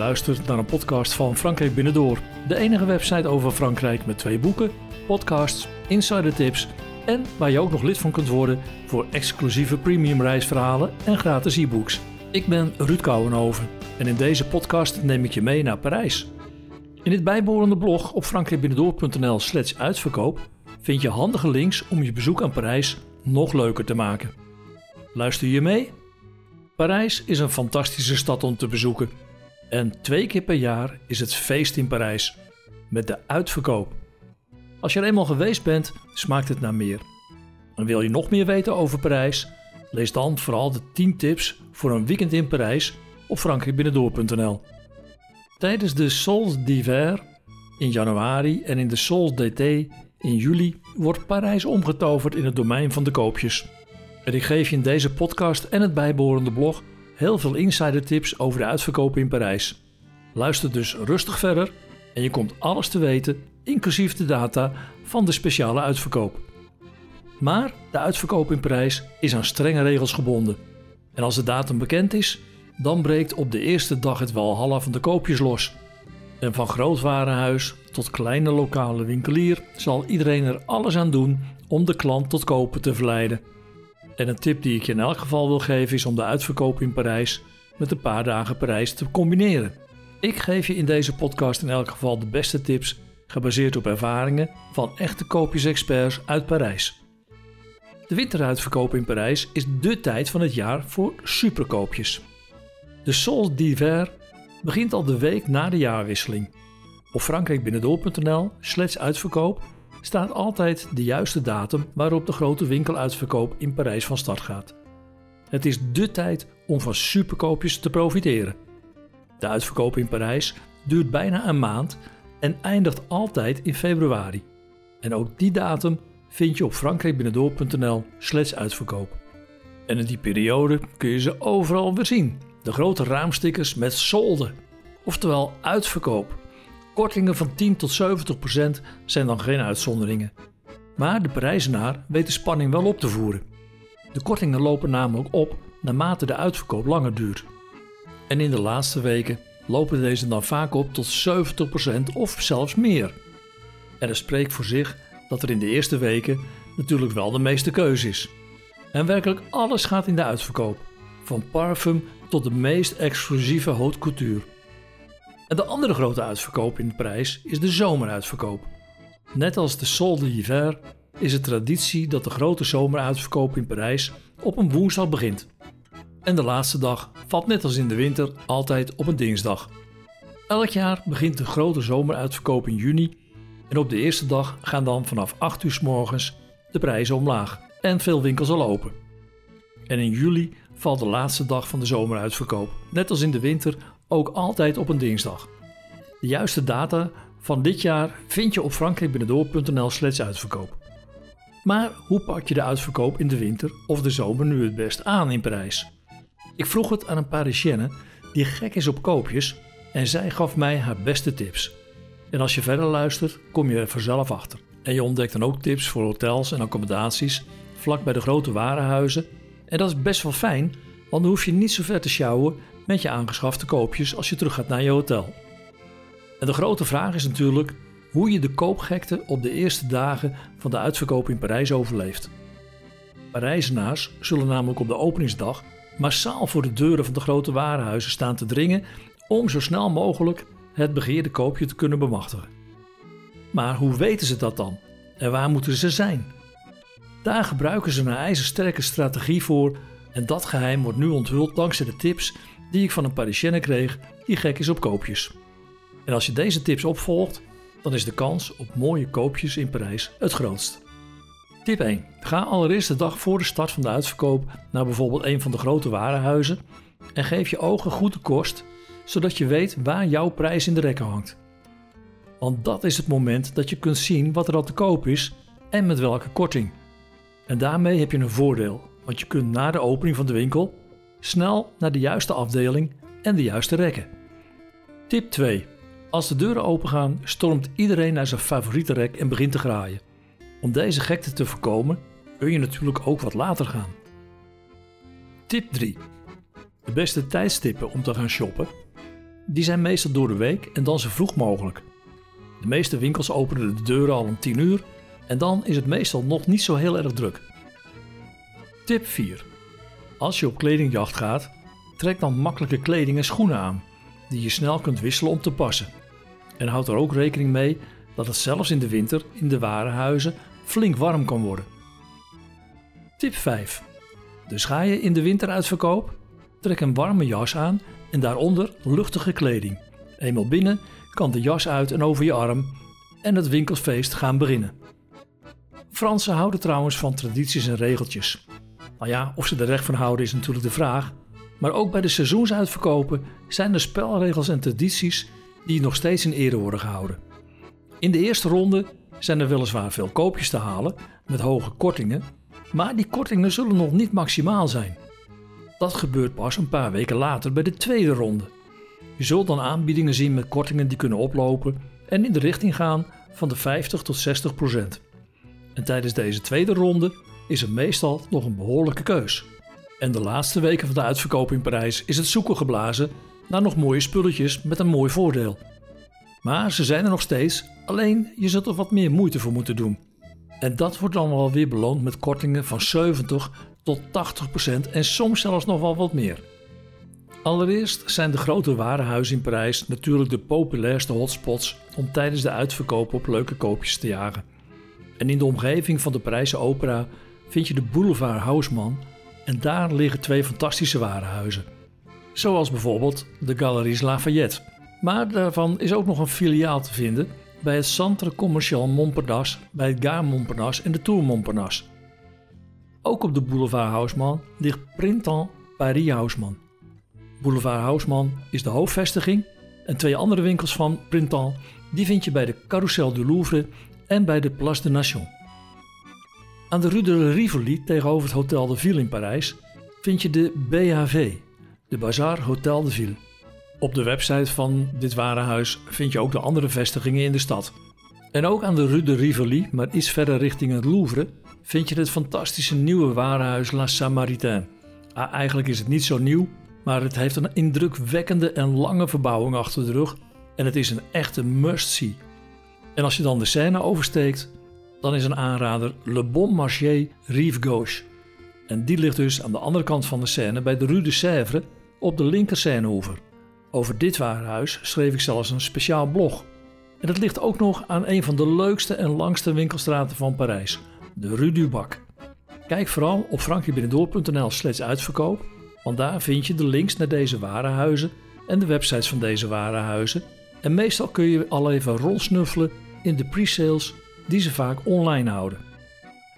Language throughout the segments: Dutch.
Luistert naar een podcast van Frankrijk Binnendoor. De enige website over Frankrijk met twee boeken, podcasts, insider tips en waar je ook nog lid van kunt worden voor exclusieve premium reisverhalen en gratis e-books. Ik ben Ruud Kouwenhoven en in deze podcast neem ik je mee naar Parijs. In dit bijbehorende blog op frankrijkbinnendoor.nl slash uitverkoop vind je handige links om je bezoek aan Parijs nog leuker te maken. Luister je mee? Parijs is een fantastische stad om te bezoeken. En twee keer per jaar is het feest in Parijs, met de uitverkoop. Als je er eenmaal geweest bent, smaakt het naar meer. En wil je nog meer weten over Parijs? Lees dan vooral de 10 tips voor een weekend in Parijs op frankrijkbinnendoor.nl. Tijdens de Sols d'hiver in januari en in de Sols d'été in juli wordt Parijs omgetoverd in het domein van de koopjes. En ik geef je in deze podcast en het bijbehorende blog heel veel insider tips over de uitverkoop in Parijs. Luister dus rustig verder en je komt alles te weten, inclusief de data van de speciale uitverkoop. Maar de uitverkoop in Parijs is aan strenge regels gebonden. En als de datum bekend is, dan breekt op de eerste dag het walhalla van de koopjes los. En van groot warenhuis tot kleine lokale winkelier zal iedereen er alles aan doen om de klant tot kopen te verleiden. En een tip die ik je in elk geval wil geven is om de uitverkoop in Parijs met een paar dagen Parijs te combineren. Ik geef je in deze podcast in elk geval de beste tips gebaseerd op ervaringen van echte koopjesexperts uit Parijs. De winteruitverkoop in Parijs is dé tijd van het jaar voor superkoopjes. De Sol d'hiver begint al de week na de jaarwisseling. Op frankrijkbinnendoor.nl slash uitverkoop staat altijd de juiste datum waarop de grote winkeluitverkoop in Parijs van start gaat. Het is dé tijd om van superkoopjes te profiteren. De uitverkoop in Parijs duurt bijna een maand en eindigt altijd in februari. En ook die datum vind je op frankrijkbinnendoor.nl slash uitverkoop. En in die periode kun je ze overal weer zien. De grote raamstickers met solden, oftewel uitverkoop. Kortingen van 10 tot 70 procent zijn dan geen uitzonderingen. Maar de Parijzenaar weet de spanning wel op te voeren. De kortingen lopen namelijk op naarmate de uitverkoop langer duurt. En in de laatste weken lopen deze dan vaak op tot 70% of zelfs meer. En er spreekt voor zich dat er in de eerste weken natuurlijk wel de meeste keuze is. En werkelijk alles gaat in de uitverkoop, van parfum tot de meest exclusieve haute couture. En de andere grote uitverkoop in de prijs is de zomeruitverkoop. Net als de Sol d'hiver is het traditie dat de grote zomeruitverkoop in Parijs op een woensdag begint. En de laatste dag valt net als in de winter altijd op een dinsdag. Elk jaar begint de grote zomeruitverkoop in juni en op de eerste dag gaan dan vanaf 8 uur s morgens de prijzen omlaag en veel winkels al open. En in juli valt de laatste dag van de zomeruitverkoop, net als in de winter, ook altijd op een dinsdag. De juiste data van dit jaar vind je op frankrijkbinnendoor.nl slash uitverkoop. Maar hoe pak je de uitverkoop in de winter of de zomer nu het best aan in Parijs? Ik vroeg het aan een Parisienne die gek is op koopjes en zij gaf mij haar beste tips. En als je verder luistert, kom je er vanzelf achter. En je ontdekt dan ook tips voor hotels en accommodaties vlak bij de grote warenhuizen. En dat is best wel fijn, want dan hoef je niet zo ver te sjouwen met je aangeschafte koopjes als je terug gaat naar je hotel. En de grote vraag is natuurlijk hoe je de koopgekte op de eerste dagen van de uitverkoop in Parijs overleeft. Parijzenaars zullen namelijk op de openingsdag massaal voor de deuren van de grote warenhuizen staan te dringen om zo snel mogelijk het begeerde koopje te kunnen bemachtigen. Maar hoe weten ze dat dan? En waar moeten ze zijn? Daar gebruiken ze een ijzersterke strategie voor en dat geheim wordt nu onthuld dankzij de tips die ik van een Parisienne kreeg die gek is op koopjes. En als je deze tips opvolgt, dan is de kans op mooie koopjes in Parijs het grootst. Tip 1. Ga allereerst de dag voor de start van de uitverkoop naar bijvoorbeeld een van de grote warenhuizen en geef je ogen goed de kost, zodat je weet waar jouw prijs in de rekken hangt. Want dat is het moment dat je kunt zien wat er al te koop is en met welke korting. En daarmee heb je een voordeel, want je kunt na de opening van de winkel snel naar de juiste afdeling en de juiste rekken. Tip 2. Als de deuren opengaan, stormt iedereen naar zijn favoriete rek en begint te graaien. Om deze gekte te voorkomen, kun je natuurlijk ook wat later gaan. Tip 3. De beste tijdstippen om te gaan shoppen. die zijn meestal door de week en dan zo vroeg mogelijk. De meeste winkels openen de deuren al om 10 uur en dan is het meestal nog niet zo heel erg druk. Tip 4. Als je op kledingjacht gaat, trek dan makkelijke kleding en schoenen aan, die je snel kunt wisselen om te passen. En houd er ook rekening mee dat het zelfs in de winter in de warenhuizen flink warm kan worden. Tip 5. Dus ga je in de winteruitverkoop? Trek een warme jas aan en daaronder luchtige kleding. Eenmaal binnen kan de jas uit en over je arm en het winkelfeest gaan beginnen. Fransen houden trouwens van tradities en regeltjes. Nou ja, of ze er recht van houden is natuurlijk de vraag. Maar ook bij de seizoensuitverkopen zijn er spelregels en tradities die nog steeds in ere worden gehouden. In de eerste ronde zijn er weliswaar veel koopjes te halen met hoge kortingen, maar die kortingen zullen nog niet maximaal zijn. Dat gebeurt pas een paar weken later bij de tweede ronde. Je zult dan aanbiedingen zien met kortingen die kunnen oplopen en in de richting gaan van de 50 tot 60 procent. En tijdens deze tweede ronde is er meestal nog een behoorlijke keus. En de laatste weken van de uitverkoop in Parijs is het zoeken geblazen naar nog mooie spulletjes met een mooi voordeel. Maar ze zijn er nog steeds, alleen je zult er wat meer moeite voor moeten doen. En dat wordt dan wel weer beloond met kortingen van 70 tot 80% en soms zelfs nog wel wat meer. Allereerst zijn de grote warenhuizen in Parijs natuurlijk de populairste hotspots om tijdens de uitverkoop op leuke koopjes te jagen. En in de omgeving van de Parijse opera vind je de boulevard Haussmann en daar liggen twee fantastische warenhuizen. Zoals bijvoorbeeld de Galeries Lafayette. Maar daarvan is ook nog een filiaal te vinden bij het Centre Commercial Montparnasse, bij het Gare Montparnasse en de Tour Montparnasse. Ook op de boulevard Haussmann ligt Printemps Paris Haussmann. Boulevard Haussmann is de hoofdvestiging en twee andere winkels van Printemps die vind je bij de Carousel du Louvre en bij de Place de Nation. Aan de Rue de Rivoli tegenover het Hotel de Ville in Parijs vind je de BHV, de Bazaar Hotel de Ville. Op de website van dit warenhuis vind je ook de andere vestigingen in de stad. En ook aan de Rue de Rivoli, maar iets verder richting het Louvre, vind je het fantastische nieuwe warenhuis La Samaritain. Ah, eigenlijk is het niet zo nieuw, maar het heeft een indrukwekkende en lange verbouwing achter de rug en het is een echte must-see. En als je dan de Seine oversteekt, dan is een aanrader Le Bon Marché Rive Gauche. En die ligt dus aan de andere kant van de Seine bij de Rue de Sèvres op de linker Seineoever. Over dit warenhuis schreef ik zelfs een speciaal blog. En het ligt ook nog aan een van de leukste en langste winkelstraten van Parijs, de Rue du Bac. Kijk vooral op frankiebinnendoor.nl slash uitverkoop, want daar vind je de links naar deze warenhuizen en de websites van deze warenhuizen. En meestal kun je al even rondsnuffelen in de pre-sales die ze vaak online houden.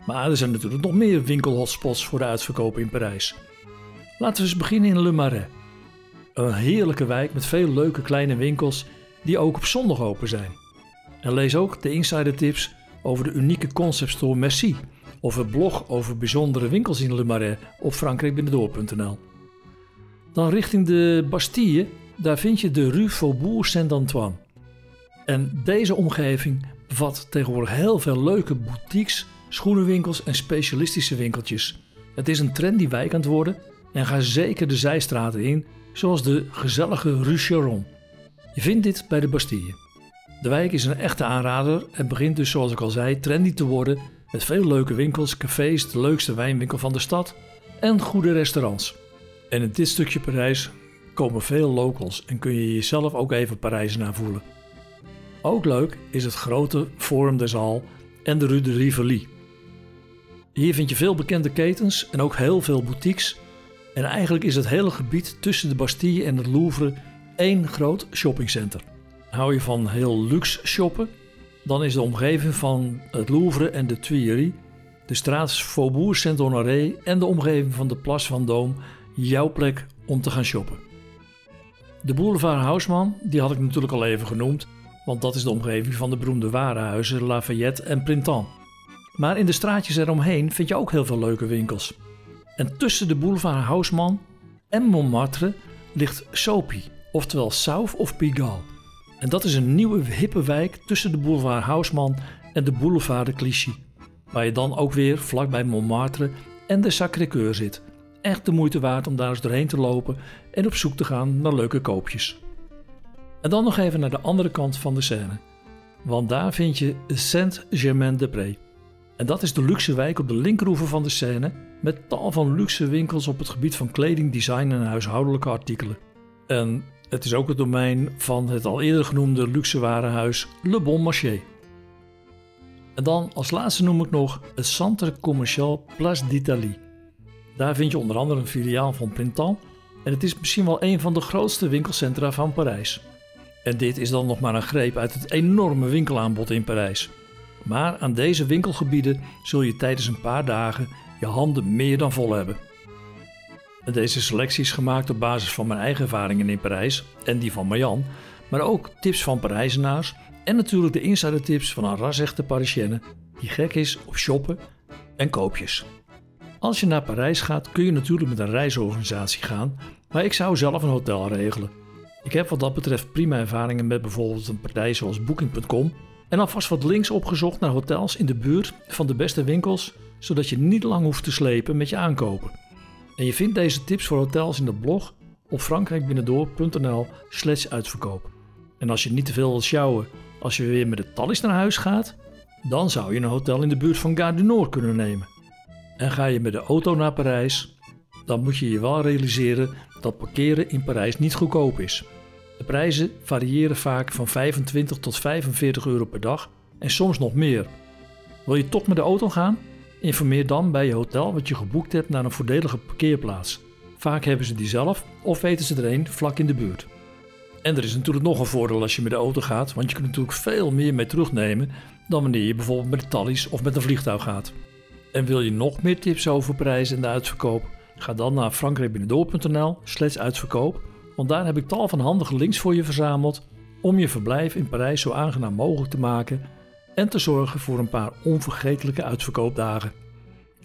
Maar er zijn natuurlijk nog meer winkelhotspots voor de uitverkoop in Parijs. Laten we eens beginnen in Le Marais. Een heerlijke wijk met veel leuke kleine winkels die ook op zondag open zijn. En lees ook de insider tips over de unieke conceptstore Merci of het blog over bijzondere winkels in Le Marais op frankrijkbinnendoor.nl. Dan richting de Bastille, daar vind je de Rue Faubourg Saint-Antoine. En deze omgeving bevat tegenwoordig heel veel leuke boutiques, schoenenwinkels en specialistische winkeltjes. Het is een trendy wijk aan het worden en ga zeker de zijstraten in, zoals de gezellige Rue Charon. Je vindt dit bij de Bastille. De wijk is een echte aanrader en begint dus, zoals ik al zei, trendy te worden met veel leuke winkels, cafés, de leukste wijnwinkel van de stad en goede restaurants. En in dit stukje Parijs komen veel locals en kun je jezelf ook even Parijs voelen. Ook leuk is het grote Forum des Halles en de Rue de Rivoli. Hier vind je veel bekende ketens en ook heel veel boutiques. En eigenlijk is het hele gebied tussen de Bastille en het Louvre één groot shoppingcenter. Hou je van heel luxe shoppen, dan is de omgeving van het Louvre en de Tuileries, de straat Faubourg Saint-Honoré en de omgeving van de Place Vendôme jouw plek om te gaan shoppen. De boulevard Haussmann, die had ik natuurlijk al even genoemd, want dat is de omgeving van de beroemde warenhuizen Lafayette en Printemps. Maar in de straatjes eromheen vind je ook heel veel leuke winkels. En tussen de boulevard Haussmann en Montmartre ligt Soapy, oftewel South of Pigalle. En dat is een nieuwe hippe wijk tussen de boulevard Haussmann en de boulevard de Clichy. Waar je dan ook weer vlakbij Montmartre en de Sacré-Cœur zit. Echt de moeite waard om daar eens doorheen te lopen en op zoek te gaan naar leuke koopjes. En dan nog even naar de andere kant van de Seine. Want daar vind je Saint-Germain-des-Prés. En dat is de luxe wijk op de linkeroever van de Seine met tal van luxe winkels op het gebied van kleding, design en huishoudelijke artikelen. En het is ook het domein van het al eerder genoemde luxe warenhuis Le Bon Marché. En dan als laatste noem ik nog het Centre Commercial Place d'Italie. Daar vind je onder andere een filiaal van Printemps en het is misschien wel een van de grootste winkelcentra van Parijs. En dit is dan nog maar een greep uit het enorme winkelaanbod in Parijs. Maar aan deze winkelgebieden zul je tijdens een paar dagen je handen meer dan vol hebben. En deze selectie is gemaakt op basis van mijn eigen ervaringen in Parijs en die van Marjan, maar ook tips van Parijzenaars en natuurlijk de insider tips van een rasechte Parisienne die gek is op shoppen en koopjes. Als je naar Parijs gaat kun je natuurlijk met een reisorganisatie gaan, maar ik zou zelf een hotel regelen. Ik heb wat dat betreft prima ervaringen met bijvoorbeeld een partij zoals Booking.com en alvast wat links opgezocht naar hotels in de buurt van de beste winkels, zodat je niet lang hoeft te slepen met je aankopen. En je vindt deze tips voor hotels in de blog op frankrijkbinnendoor.nl slash uitverkoop. En als je niet te veel wilt sjouwen als je weer met de Thalys naar huis gaat, dan zou je een hotel in de buurt van Gare du Nord kunnen nemen. En ga je met de auto naar Parijs, dan moet je je wel realiseren dat parkeren in Parijs niet goedkoop is. De prijzen variëren vaak van 25 tot 45 euro per dag en soms nog meer. Wil je toch met de auto gaan? Informeer dan bij je hotel wat je geboekt hebt naar een voordelige parkeerplaats. Vaak hebben ze die zelf of weten ze er een vlak in de buurt. En er is natuurlijk nog een voordeel als je met de auto gaat, want je kunt natuurlijk veel meer mee terugnemen dan wanneer je bijvoorbeeld met de Thalys of met een vliegtuig gaat. En wil je nog meer tips over prijzen en de uitverkoop? Ga dan naar frankrijkbinnendoor.nl slash uitverkoop, want daar heb ik tal van handige links voor je verzameld om je verblijf in Parijs zo aangenaam mogelijk te maken en te zorgen voor een paar onvergetelijke uitverkoopdagen.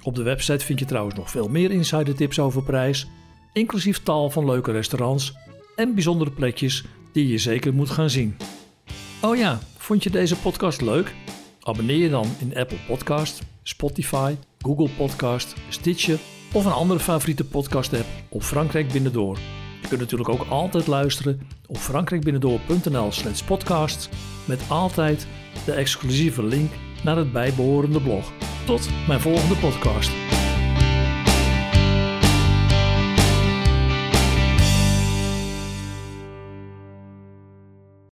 Op de website vind je trouwens nog veel meer insider tips over prijs, inclusief tal van leuke restaurants en bijzondere plekjes die je zeker moet gaan zien. Oh ja, vond je deze podcast leuk? Abonneer je dan in Apple Podcast, Spotify, Google Podcast, Stitcher of een andere favoriete podcast app op Frankrijk Binnendoor. Je kunt natuurlijk ook altijd luisteren op frankrijkbinnendoor.nl slash podcast met altijd de exclusieve link naar het bijbehorende blog. Tot mijn volgende podcast.